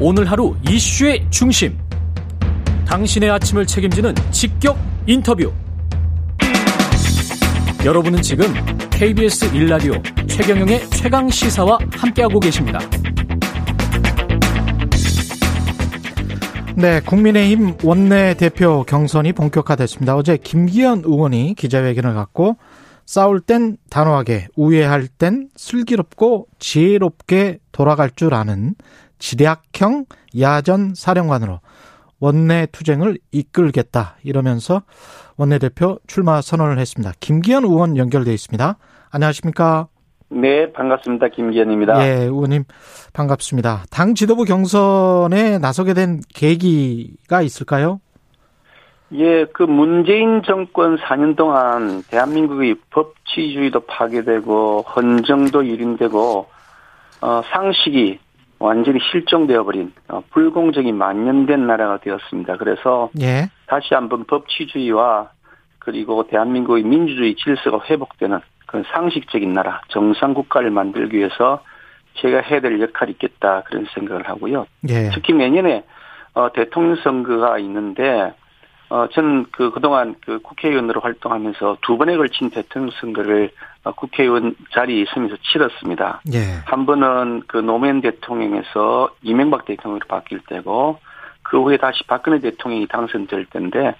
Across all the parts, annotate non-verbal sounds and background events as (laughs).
오늘 하루 이슈의 중심. 당신의 아침을 책임지는 직격 인터뷰. 여러분은 지금 KBS 일라디오 최경영의 최강 시사와 함께하고 계십니다. 네, 국민의힘 원내 대표 경선이 본격화됐습니다. 어제 김기현 의원이 기자회견을 갖고 싸울 땐 단호하게, 우회할 땐 슬기롭고 지혜롭게 돌아갈 줄 아는 지략형 야전 사령관으로 원내 투쟁을 이끌겠다 이러면서 원내대표 출마 선언을 했습니다. 김기현 의원 연결돼 있습니다. 안녕하십니까? 네, 반갑습니다. 김기현입니다. 예, 의원님 반갑습니다. 당 지도부 경선에 나서게 된 계기가 있을까요? 예, 그 문재인 정권 4년 동안 대한민국의 법치주의도 파괴되고 헌정도 유린되고 어, 상식이 완전히 실종되어 버린 어, 불공정이 만연된 나라가 되었습니다. 그래서 예. 다시 한번 법치주의와 그리고 대한민국의 민주주의 질서가 회복되는 그런 상식적인 나라, 정상 국가를 만들기 위해서 제가 해야 될 역할이 있겠다 그런 생각을 하고요. 예. 특히 내년에 어, 대통령 선거가 있는데 어, 저는 그 그동안 그 국회의원으로 활동하면서 두 번에 걸친 대통령 선거를 어, 국회의원 자리에 있으면서 치렀습니다. 예. 한 번은 그 노무현 대통령에서 이명박 대통령으로 바뀔 때고 그 후에 다시 박근혜 대통령이 당선될 때인데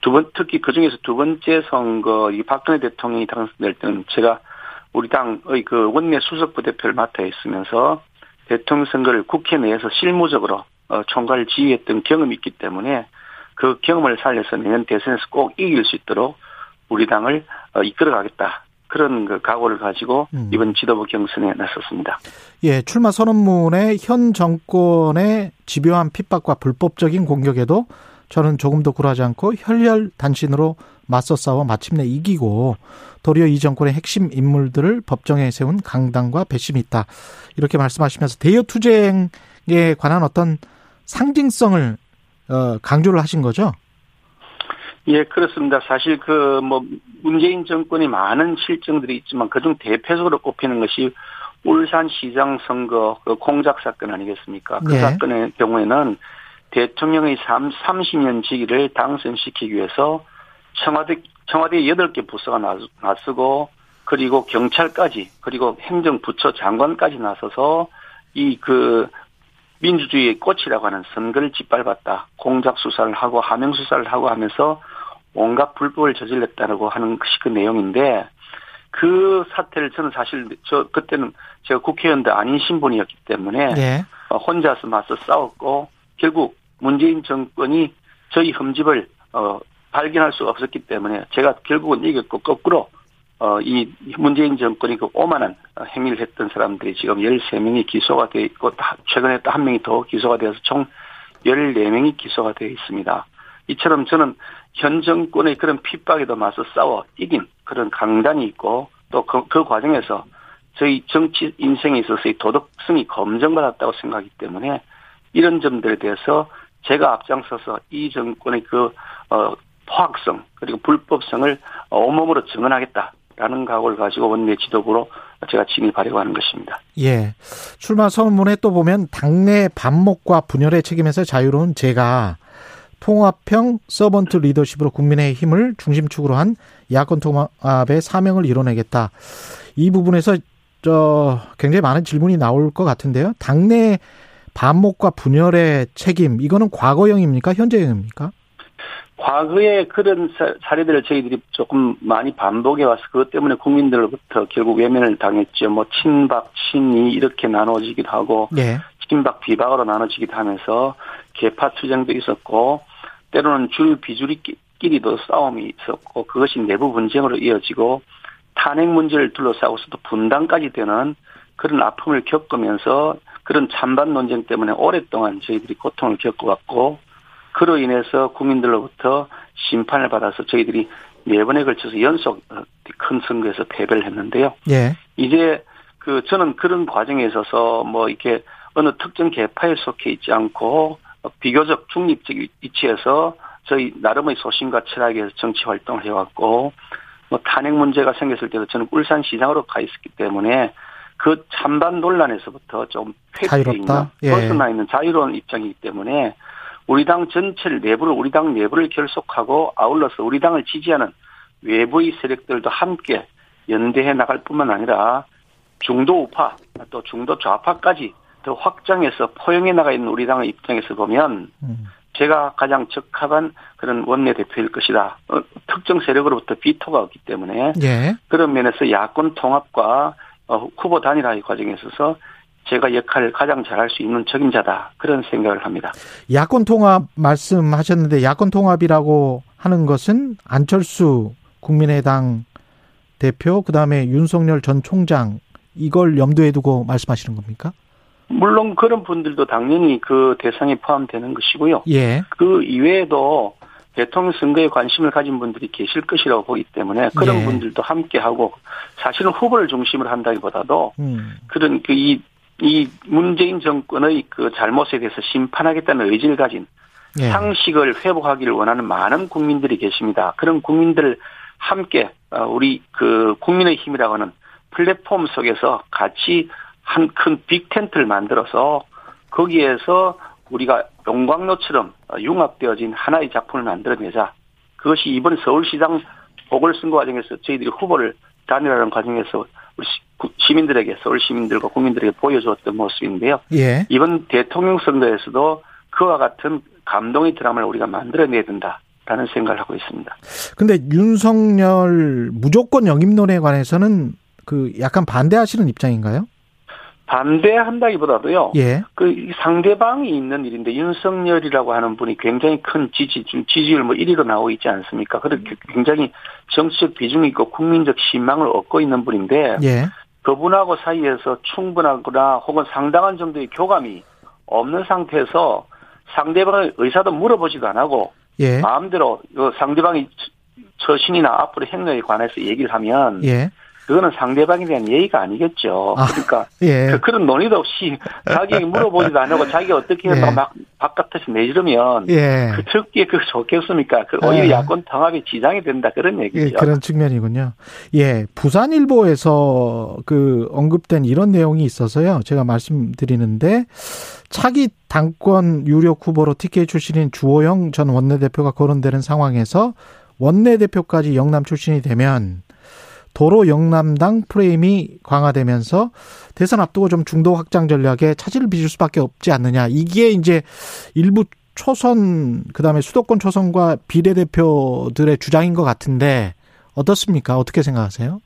두 번 특히 그 중에서 두 번째 선거 이 박근혜 대통령이 당선될 때는 제가 우리 당의 그 원내 수석 부 대표를 맡아 있으면서 대통령 선거를 국회 내에서 실무적으로 어, 총괄 지휘했던 경험이 있기 때문에 그 경험을 살려서 내년 대선에서 꼭 이길 수 있도록 우리 당을 어, 이끌어가겠다. 그런 그 각오를 가지고 음. 이번 지도부 경선에 나섰습니다. 예, 출마 선언문에 현 정권의 집요한 핍박과 불법적인 공격에도 저는 조금 더 굴하지 않고 혈혈 단신으로 맞서 싸워 마침내 이기고 도리어 이 정권의 핵심 인물들을 법정에 세운 강당과 배심이 있다. 이렇게 말씀하시면서 대여 투쟁에 관한 어떤 상징성을 어, 강조를 하신 거죠? 예, 그렇습니다. 사실 그 뭐 문재인 정권이 많은 실정들이 있지만 그중 대표적으로 꼽히는 것이 울산 시장 선거 그 공작 사건 아니겠습니까? 그 네. 사건의 경우에는 대통령의 3, 30년 직위를 당선시키기 위해서 청와대 청와대 8개 부서가 나- 나서고 그리고 경찰까지 그리고 행정부처 장관까지 나서서 이 그 민주주의의 꽃이라고 하는 선거를 짓밟았다. 공작 수사를 하고 하명 수사를 하고 하면서 온갖 불법을 저질렀다고 하는 것이 그 내용인데 그 사태를 저는 사실 저 그때는 제가 국회의원도 아닌 신분이었기 때문에 예. 어, 혼자서 맞서 싸웠고 결국 문재인 정권이 저희 흠집을 어, 발견할 수가 없었기 때문에 제가 결국은 이겼고 거꾸로 어, 이 문재인 정권이 그 오만한 어, 행위를 했던 사람들이 지금 13명이 기소가 되어 있고 다- 최근에 또 한 명이 더 기소가 되어서 총 14명이 기소가 되어 있습니다. 이처럼 저는 현 정권의 그런 핍박에도 맞서 싸워 이긴 그런 강단이 있고 또그 그 과정에서 저희 정치 인생에 있어서의 도덕성이 검증받았다고 생각하기 때문에 이런 점들에 대해서 제가 앞장서서 이 정권의 그, 어, 포악성, 그리고 불법성을 온몸으로 증언하겠다 라는 각오를 가지고 원내 지도부로 제가 진입하려고 하는 것입니다. 예. 출마 선언문에 또 보면 당내 반목과 분열의 책임에서 자유로운 제가 통합형 서번트 리더십으로 국민의 힘을 중심축으로 한 야권 통합의 사명을 이뤄내겠다. 이 부분에서 저 굉장히 많은 질문이 나올 것 같은데요. 당내 반목과 분열의 책임 이거는 과거형입니까? 현재형입니까? 과거에 그런 사- 사례들을 저희들이 조금 많이 반복해 와서 그것 때문에 국민들로부터 결국 외면을 당했죠. 뭐 친박, 친이 이렇게 나눠지기도 하고 예. 친박 비박으로 나눠지기도 하면서 개파 투쟁도 있었고 때로는 줄 비줄이끼리도 싸움이 있었고 그것이 내부 분쟁으로 이어지고 탄핵 문제를 둘러싸고서도 분단까지 되는 그런 아픔을 겪으면서 그런 찬반 논쟁 때문에 오랫동안 저희들이 고통을 겪어왔고 그로 인해서 국민들로부터 심판을 받아서 저희들이 네 번에 걸쳐서 연속 큰 선거에서 패배를 했는데요. 예. 이제 그 저는 그런 과정에 있어서 뭐 이렇게 어느 특정 계파에 속해 있지 않고 비교적 중립적 위치에서 저희 나름의 소신과 철학에 서 정치 활동을 해왔고 뭐 탄핵 문제가 생겼을 때도 저는 울산 시장으로 가 있었기 때문에 그 찬반 논란에서부터 좀 회피해 있는 예. 벗어나 있는 자유로운 입장이기 때문에 우리 당 전체를 내부를 우리 당 내부를 결속하고 아울러서 우리 당을 지지하는 외부의 세력들도 함께 연대해 나갈 뿐만 아니라 중도 우파 또 중도 좌파까지 더 확장해서 포용해 나가 있는 우리 당의 입장에서 보면 음. 제가 가장 적합한 그런 원내대표일 것이다. 어, 특정 세력으로부터 비토가 없기 때문에 예. 그런 면에서 야권 통합과 어, 후보 단일화의 과정에 있어서 제가 역할을 가장 잘할 수 있는 적임자다. 그런 생각을 합니다. 야권 통합 말씀하셨는데 야권 통합이라고 하는 것은 안철수 국민의당 대표 그다음에 윤석열 전 총장 이걸 염두에 두고 말씀하시는 겁니까? 물론 그런 분들도 당연히 그 대상에 포함되는 것이고요. 예. 그 이외에도 대통령 선거에 관심을 가진 분들이 계실 것이라고 보기 때문에 그런 예. 분들도 함께 하고 사실은 후보를 중심으로 한다기보다도 음. 그런 그 이 이 문재인 정권의 그 잘못에 대해서 심판하겠다는 의지를 가진 예. 상식을 회복하기를 원하는 많은 국민들이 계십니다. 그런 국민들 함께 어, 우리 그 국민의 힘이라고 하는 플랫폼 속에서 같이 한 큰 빅텐트를 만들어서 거기에서 우리가 용광로처럼 융합되어진 하나의 작품을 만들어내자. 그것이 이번 서울시장 보궐선거 과정에서 저희들이 후보를 단일화하는 과정에서 시민들에게 서울 시민들과 국민들에게 보여주었던 모습인데요. 예. 이번 대통령 선거에서도 그와 같은 감동의 드라마를 우리가 만들어내야 된다라는 생각을 하고 있습니다. 근데 윤석열 무조건 영입론에 관해서는 그 약간 반대하시는 입장인가요? 반대한다기보다도요. 예. 그 상대방이 있는 일인데 윤석열이라고 하는 분이 굉장히 큰 지지 지지율 뭐 1위로 나오고 있지 않습니까? 그렇게 굉장히 정치적 비중이 있고 국민적 신망을 얻고 있는 분인데 예. 그분하고 사이에서 충분하거나 혹은 상당한 정도의 교감이 없는 상태에서 상대방의 의사도 물어보지도 안 하고 예. 마음대로 그 상대방이 처신이나 앞으로 행동에 관해서 얘기를 하면 예. 그거는 상대방에 대한 예의가 아니겠죠. 아, 그러니까 예. 그, 런 논의도 없이 자기에게 (laughs) 물어보지도 안 하고 자기가 어떻게 해서 예. 막 바깥에서 내지르면 예. 그 듣기에 그 좋겠습니까? 그 오히려 예. 야권 통합이 지장이 된다 그런 얘기죠. 예, 그런 측면이군요. 예, 부산일보에서 그 언급된 이런 내용이 있어서요. 제가 말씀드리는데 차기 당권 유력 후보로 TK 출신인 주호영 전 원내대표가 거론되는 상황에서 원내대표까지 영남 출신이 되면 도로 영남당 프레임이 강화되면서 대선 앞두고 좀 중도 확장 전략에 차질을 빚을 수밖에 없지 않느냐. 이게 이제 일부 초선 그다음에 수도권 초선과 비례대표들의 주장인 것 같은데 어떻습니까? 어떻게 생각하세요?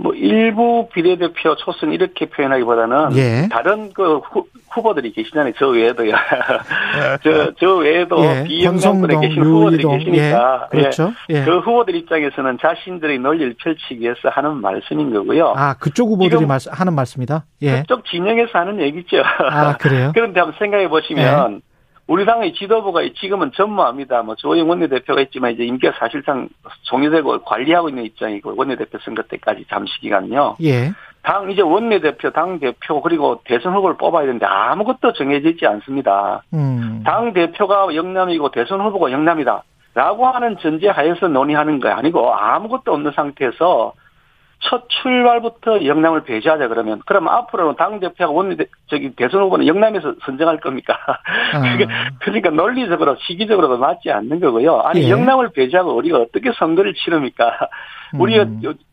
뭐 일부 비례대표 초선 이렇게 표현하기보다는 예. 다른 그 후, 보들이 계시잖아요. 저 외에도요. (laughs) 저, 저 외에도 예. 비영남권에 계신 후보들이 계시니까. 예. 그렇죠. 예. 그 후보들 입장에서는 자신들의 논리를 펼치기 위해서 하는 말씀인 거고요. 아, 그쪽 후보들이 말, 하는 말씀이다? 예. 그쪽 진영에서 하는 얘기죠. 아, 그래요? (laughs) 그런데 한번 생각해 보시면 예. 우리 당의 지도부가 지금은 전무합니다. 뭐 조영 원내대표가 있지만 이제 임기가 사실상 종료되고 관리하고 있는 입장이고 원내대표 선거 때까지 잠시 기간요. 예. 당 이제 원내대표, 당 대표 그리고 대선 후보를 뽑아야 되는데 아무것도 정해지지 않습니다. 음. 당 대표가 영남이고 대선 후보가 영남이다. 라고 하는 전제 하에서 논의하는 거 아니고 아무것도 없는 상태에서 첫 출발부터 영남을 배제하자 그러면 그러면 앞으로는 당 대표하고 원내 저기 대선 후보는 영남에서 선정할 겁니까? (laughs) 아. 그러니까 논리적으로 시기적으로도 맞지 않는 거고요. 아니 예. 영남을 배제하고 우리가 어떻게 선거를 치릅니까? (laughs) 음. 우리가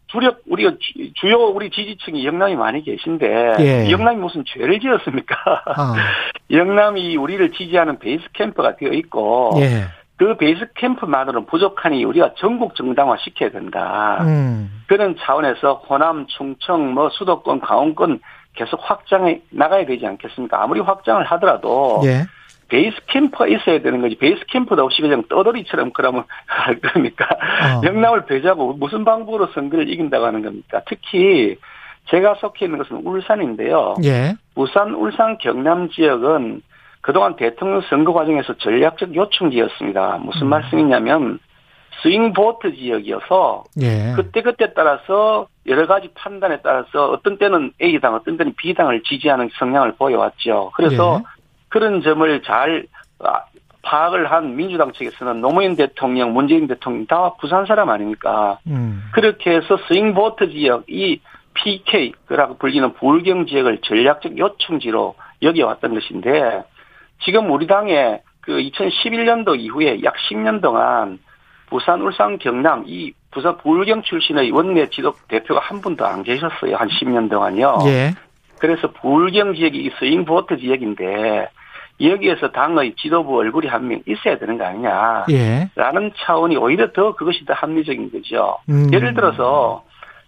주력 우리가 주요 우리 지지층이 영남이 많이 계신데 예. 영남이 무슨 죄를 지었습니까? 아. (laughs) 영남이 우리를 지지하는 베이스 캠프가 되어 있고 예. 그 베이스 캠프만으로는 부족하니 우리가 전국 정당화 시켜야 된다. 음. 그런 차원에서 호남, 충청, 뭐 수도권, 강원권 계속 확장해 나가야 되지 않겠습니까? 아무리 확장을 하더라도 예. 베이스 캠프가 있어야 되는 거지. 베이스 캠프도 없이 그냥 떠돌이처럼 그러면 (laughs) 그러니까 어. 영남을 배제하고 무슨 방법으로 선거를 이긴다고 하는 겁니까? 특히 제가 속해 있는 것은 울산인데요. 예. 부산, 울산, 경남 지역은 그동안 대통령 선거 과정에서 전략적 요충지였습니다. 무슨 음. 말씀이냐면 스윙 보트 지역이어서 예. 그때 그때 따라서 여러 가지 판단에 따라서 어떤 때는 A 당, 어떤 때는 B 당을 지지하는 성향을 보여왔죠. 그래서 예. 그런 점을 잘 아, 파악을 한 민주당 측에서는 노무현 대통령, 문재인 대통령 다 부산 사람 아닙니까? 음. 그렇게 해서 스윙 보트 지역 이 PK라고 불리는 불경 지역을 전략적 요충지로 여겨왔던 것인데 지금 우리 당의 그 2011년도 이후에 약 10년 동안 부산, 울산, 경남 이 부산 불경 출신의 원내 지도 대표가 한 분도 안 계셨어요. 한 10년 동안요. 예. 그래서 불경 지역이 스윙 보트 지역인데 여기에서 당의 지도부 얼굴이 한 명 있어야 되는 거 아니냐. 예. 라는 차원이 오히려 더 그것이 더 합리적인 거죠. 음. 예를 들어서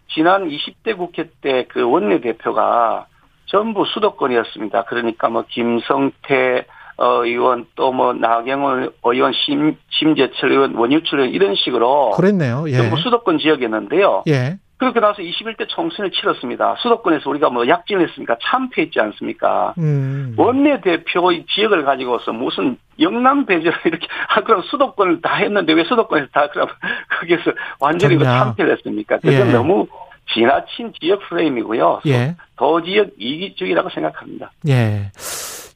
지난 20대 국회 때 그 원내대표가 전부 수도권이었습니다. 그러니까 뭐 김성태 어, 의원 또 뭐 나경원 의원 심, 심재철 의원 원유철 의원 이런 식으로 그랬네요. 예. 전부 수도권 지역이었는데요. 예. 그렇게 나서 21대 총선을 치렀습니다. 수도권에서 우리가 뭐 약진했으니까 참패했지 않습니까? 음. 원내대표의 지역을 가지고서 무슨 영남 배제를 (laughs) 이렇게 아 그럼 수도권을 다 했는데 왜 수도권에서 다 그럼 (laughs) 거기에서 완전히 그 전략. 참패를 했습니까? 그건 예. 너무 지나친 지역 프레임이고요. 예. 도지역 이기주의라고 생각합니다. 예.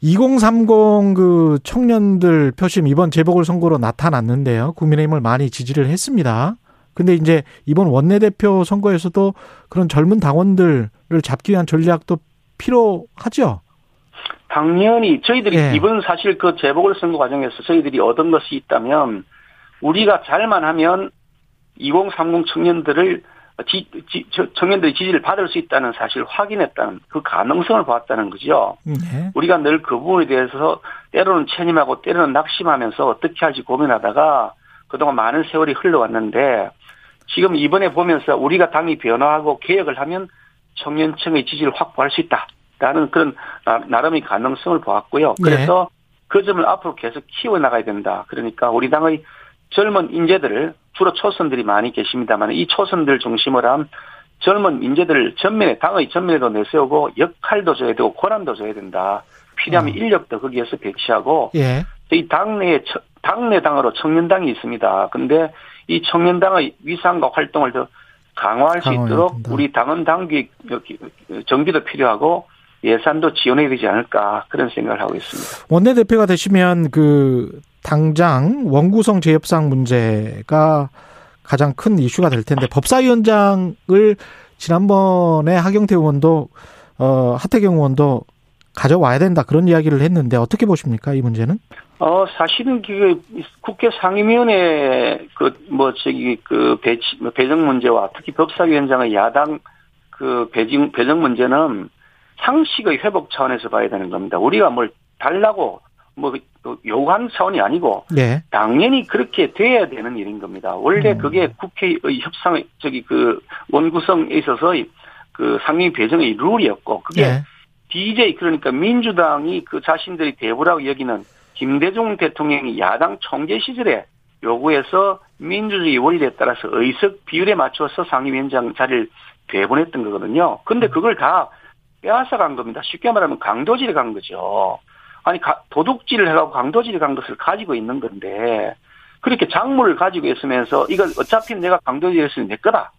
2030 그 청년들 표심 이번 재보궐 선거로 나타났는데요. 국민의힘을 많이 지지를 했습니다. 근데 이제 이번 원내대표 선거에서도 그런 젊은 당원들을 잡기 위한 전략도 필요하죠. 당연히 저희들이 예. 이번 사실 그 재보궐 선거 과정에서 저희들이 얻은 것이 있다면 우리가 잘만 하면 2030 청년들을 지, 지- 저- 청년들의 지지를 받을 수 있다는 사실을 확인했다는 그 가능성을 보았다는 거죠. 예. 우리가 늘 그 부분에 대해서 때로는 체념하고 때로는 낙심하면서 어떻게 할지 고민하다가 그동안 많은 세월이 흘러왔는데 지금 이번에 보면서 우리가 당이 변화하고 개혁을 하면 청년층의 지지를 확보할 수 있다라는 그런 나- 나름의 가능성을 보았고요. 그래서 그 점을 앞으로 계속 키워나가야 된다. 그러니까 우리 당의 젊은 인재들을 주로 초선들이 많이 계십니다만 이 초선들 중심으로 한 젊은 인재들을 전면에 당의 전면에도 내세우고 역할도 줘야 되고 권한도 줘야 된다. 필요하면 어. 인력도 거기에서 배치하고 예. 이 당내에 처- 당내 당으로 청년당이 있습니다. 근데 이 청년당의 위상과 활동을 더 강화할 수 있도록 된다. 우리 당원 당규 정비도 필요하고 예산도 지원해야 되지 않을까 그런 생각을 하고 있습니다. 원내대표가 되시면 그 당장 원구성 재협상 문제가 가장 큰 이슈가 될 텐데 법사위원장을 지난번에 하경태 의원도 어 하태경 의원도 가져와야 된다 그런 이야기를 했는데 어떻게 보십니까 이 문제는? 어, 사실은 그 국회 상임위원회 그 뭐 저기 그 배치 뭐 배정 문제와 특히 법사위원장의 야당 그 배정 배정 문제는 상식의 회복 차원에서 봐야 되는 겁니다. 우리가 뭘 달라고 뭐 요구하는 차원이 아니고 예. 당연히 그렇게 돼야 되는 일인 겁니다. 원래 음. 그게 국회의 협상의 저기 그 원구성에 있어서의 그 상임위 배정의 룰이었고 그게 예. DJ 그러니까 민주당이 그 자신들이 대부라고 여기는 김대중 대통령이 야당 총재 시절에 요구해서 민주주의 원리에 따라서 의석 비율에 맞춰서 상임위원장 자리를 배분했던 거거든요. 근데 그걸 다 빼앗아 간 겁니다. 쉽게 말하면 강도질에 간 거죠. 아니 가- 도둑질을 해가고 간 것을 가지고 있는 건데 그렇게 작물을 가지고 있으면서 이걸 어차피 내가 강도질했으니 내 거다.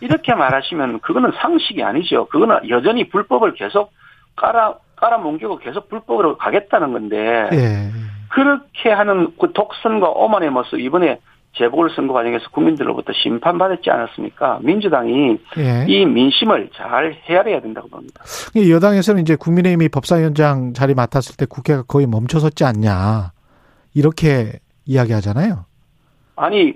이렇게 말하시면 그거는 상식이 아니죠. 그거는 여전히 불법을 계속 깔아 깔아뭉개고 계속 불법으로 가겠다는 건데 예. 그렇게 하는 그 독선과 오만의 모습 이번에 재보궐선거 과정에서 국민들로부터 심판받았지 않았습니까? 민주당이 예. 이 민심을 잘 헤아려야 된다고 봅니다. 여당에서는 이제 국민의힘이 법사위원장 자리 맡았을 때 국회가 거의 멈춰섰지 않냐 이렇게 이야기하잖아요. 아니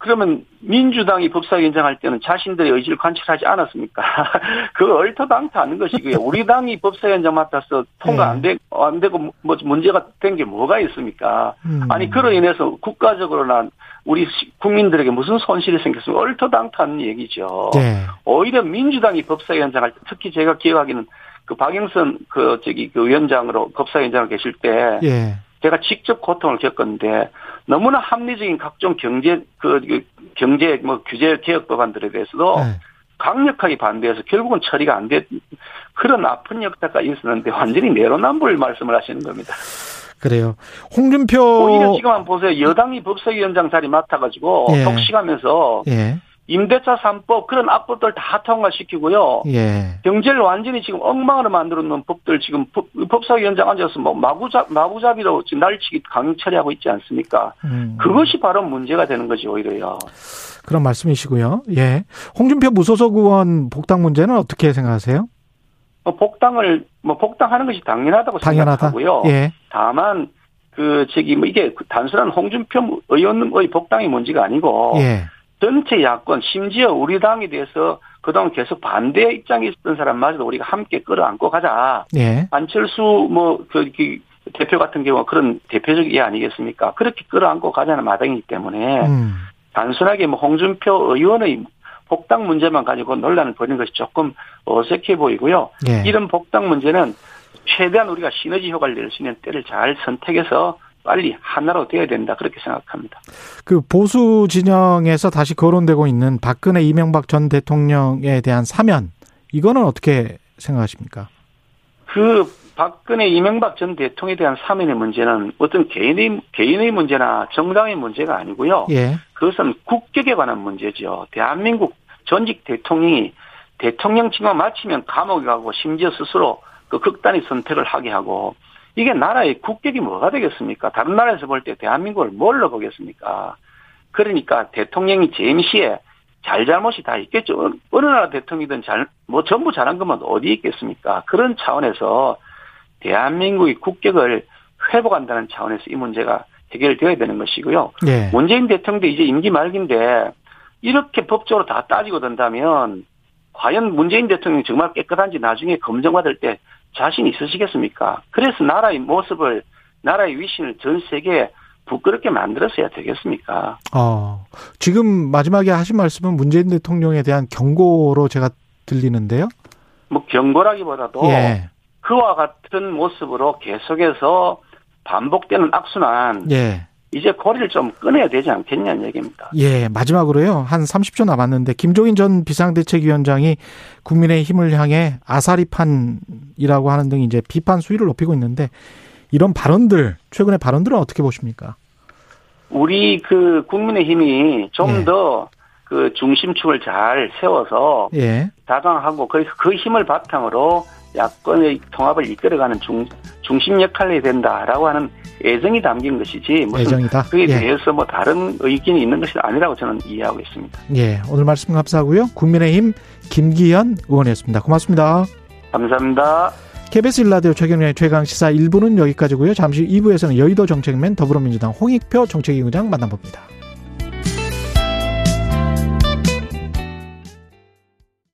그러면 민주당이 법사위원장 할 때는 자신들의 의지를 관철하지 않았습니까? (laughs) 그거 얼토당토하는 것이고요. (laughs) 우리 당이 법사위원장 맡아서 통과 안, 되, 안 되고 뭐 문제가 된 게 뭐가 있습니까? 음. 아니 그로 인해서 국가적으로나 우리 시- 국민들에게 무슨 손실이 생겼으면 얼토당토하는 얘기죠. 예. 오히려 민주당이 법사위원장 할 때 특히 제가 기억하기는 그 박영선 그 저기 그 위원장으로 법사위원장을 계실 때 예. 제가 직접 고통을 겪었는데 너무나 합리적인 각종 경제 그, 그 경제 뭐 규제 개혁 법안들에 대해서도 예. 강력하게 반대해서 결국은 처리가 안 된 그런 아픈 역사가 있었는데 완전히 내로남불 말씀을 하시는 겁니다. 그래요. 홍준표 오히려 지금 한번 보세요. 여당이 법사위원장 자리 맡아가지고 예. 독식하면서 예. 임대차 3법 그런 악법들 다 통과시키고요. 예. 경제를 완전히 지금 엉망으로 만들어 놓은 법들 지금 법, 법사위원장 앉아서 뭐 마구잡 마구잡이로 지금 날치기 강행 처리하고 있지 않습니까? 음. 그것이 바로 문제가 되는 거지 오히려요. 그런 말씀이시고요. 예. 홍준표 무소속 의원 복당 문제는 어떻게 생각하세요? 뭐 복당을 뭐 복당하는 것이 당연하다고 당연하다. 생각하고요. 예. 다만 그 저기 뭐 이게 단순한 홍준표 의원의 복당이 문제가 아니고 예. 전체 야권 심지어 우리 당에 대해서 그동안 계속 반대 입장에 있었던 사람마저도 우리가 함께 끌어안고 가자. 예. 안철수 뭐그 대표 같은 경우 그런 대표적 예 아니겠습니까? 그렇게 끌어안고 가자는 마당이기 때문에 음. 단순하게 뭐 홍준표 의원의 복당 문제만 가지고 논란을 벌이는 것이 조금 어색해 보이고요. 예. 이런 복당 문제는 최대한 우리가 시너지 효과를 낼 수 있는 때를 잘 선택해서 빨리 하나로 되어야 된다 그렇게 생각합니다. 그 보수 진영에서 다시 거론되고 있는 박근혜 이명박 전 대통령에 대한 사면 이거는 어떻게 생각하십니까? 그 박근혜 이명박 전 대통령에 대한 사면의 문제는 어떤 개인의 개인의 문제나 정당의 문제가 아니고요. 예. 그것은 국격에 관한 문제죠. 대한민국 전직 대통령이 대통령 직만 마치면 감옥에 가고 심지어 스스로 그 극단의 선택을 하게 하고 이게 나라의 국격이 뭐가 되겠습니까? 다른 나라에서 볼 때 대한민국을 뭘로 보겠습니까? 그러니까 대통령이 재임 시에 잘잘못이 다 있겠죠. 어느 나라 대통령이든 잘, 뭐 전부 잘한 것만 어디 있겠습니까? 그런 차원에서 대한민국의 국격을 회복한다는 차원에서 이 문제가 해결되어야 되는 것이고요. 예. 문재인 대통령도 이제 임기 말기인데 이렇게 법적으로 다 따지고 든다면 과연 문재인 대통령이 정말 깨끗한지 나중에 검증받을 때 자신 있으시겠습니까? 그래서 나라의 모습을 나라의 위신을 전 세계에 부끄럽게 만들었어야 되겠습니까? 어. 지금 마지막에 하신 말씀은 문재인 대통령에 대한 경고로 제가 들리는데요. 뭐 경고라기보다도 예. 그와 같은 모습으로 계속해서 반복되는 악순환 예. 이제 고리를 좀 끊어야 되지 않겠냐는 얘기입니다. 예, 마지막으로요. 한 30초 남았는데 김종인 전 비상대책위원장이 국민의 힘을 향해 아사리판이라고 하는 등 이제 비판 수위를 높이고 있는데 이런 발언들 최근의 발언들은 어떻게 보십니까? 우리 그 국민의 힘이 예. 좀더그 중심축을 잘 세워서 예. 다강하고 그, 그 힘을 바탕으로 야권의 통합을 이끌어가는 중, 중심 해야 된다라고 하는 애정이 담긴 것이지 무슨 애정이다. 그에 예. 대해서 뭐 다른 의견이 있는 것이 아니라고 저는 이해하고 있습니다. 예. 오늘 말씀 감사하고요. 국민의힘 김기현 의원이었습니다. 고맙습니다. 감사합니다. KBS 일라디오 최경련의 최강 시사 1부는 여기까지고요. 잠시 2부에서는 여의도 정책맨 더불어민주당 홍익표 정책위원장 만나봅니다.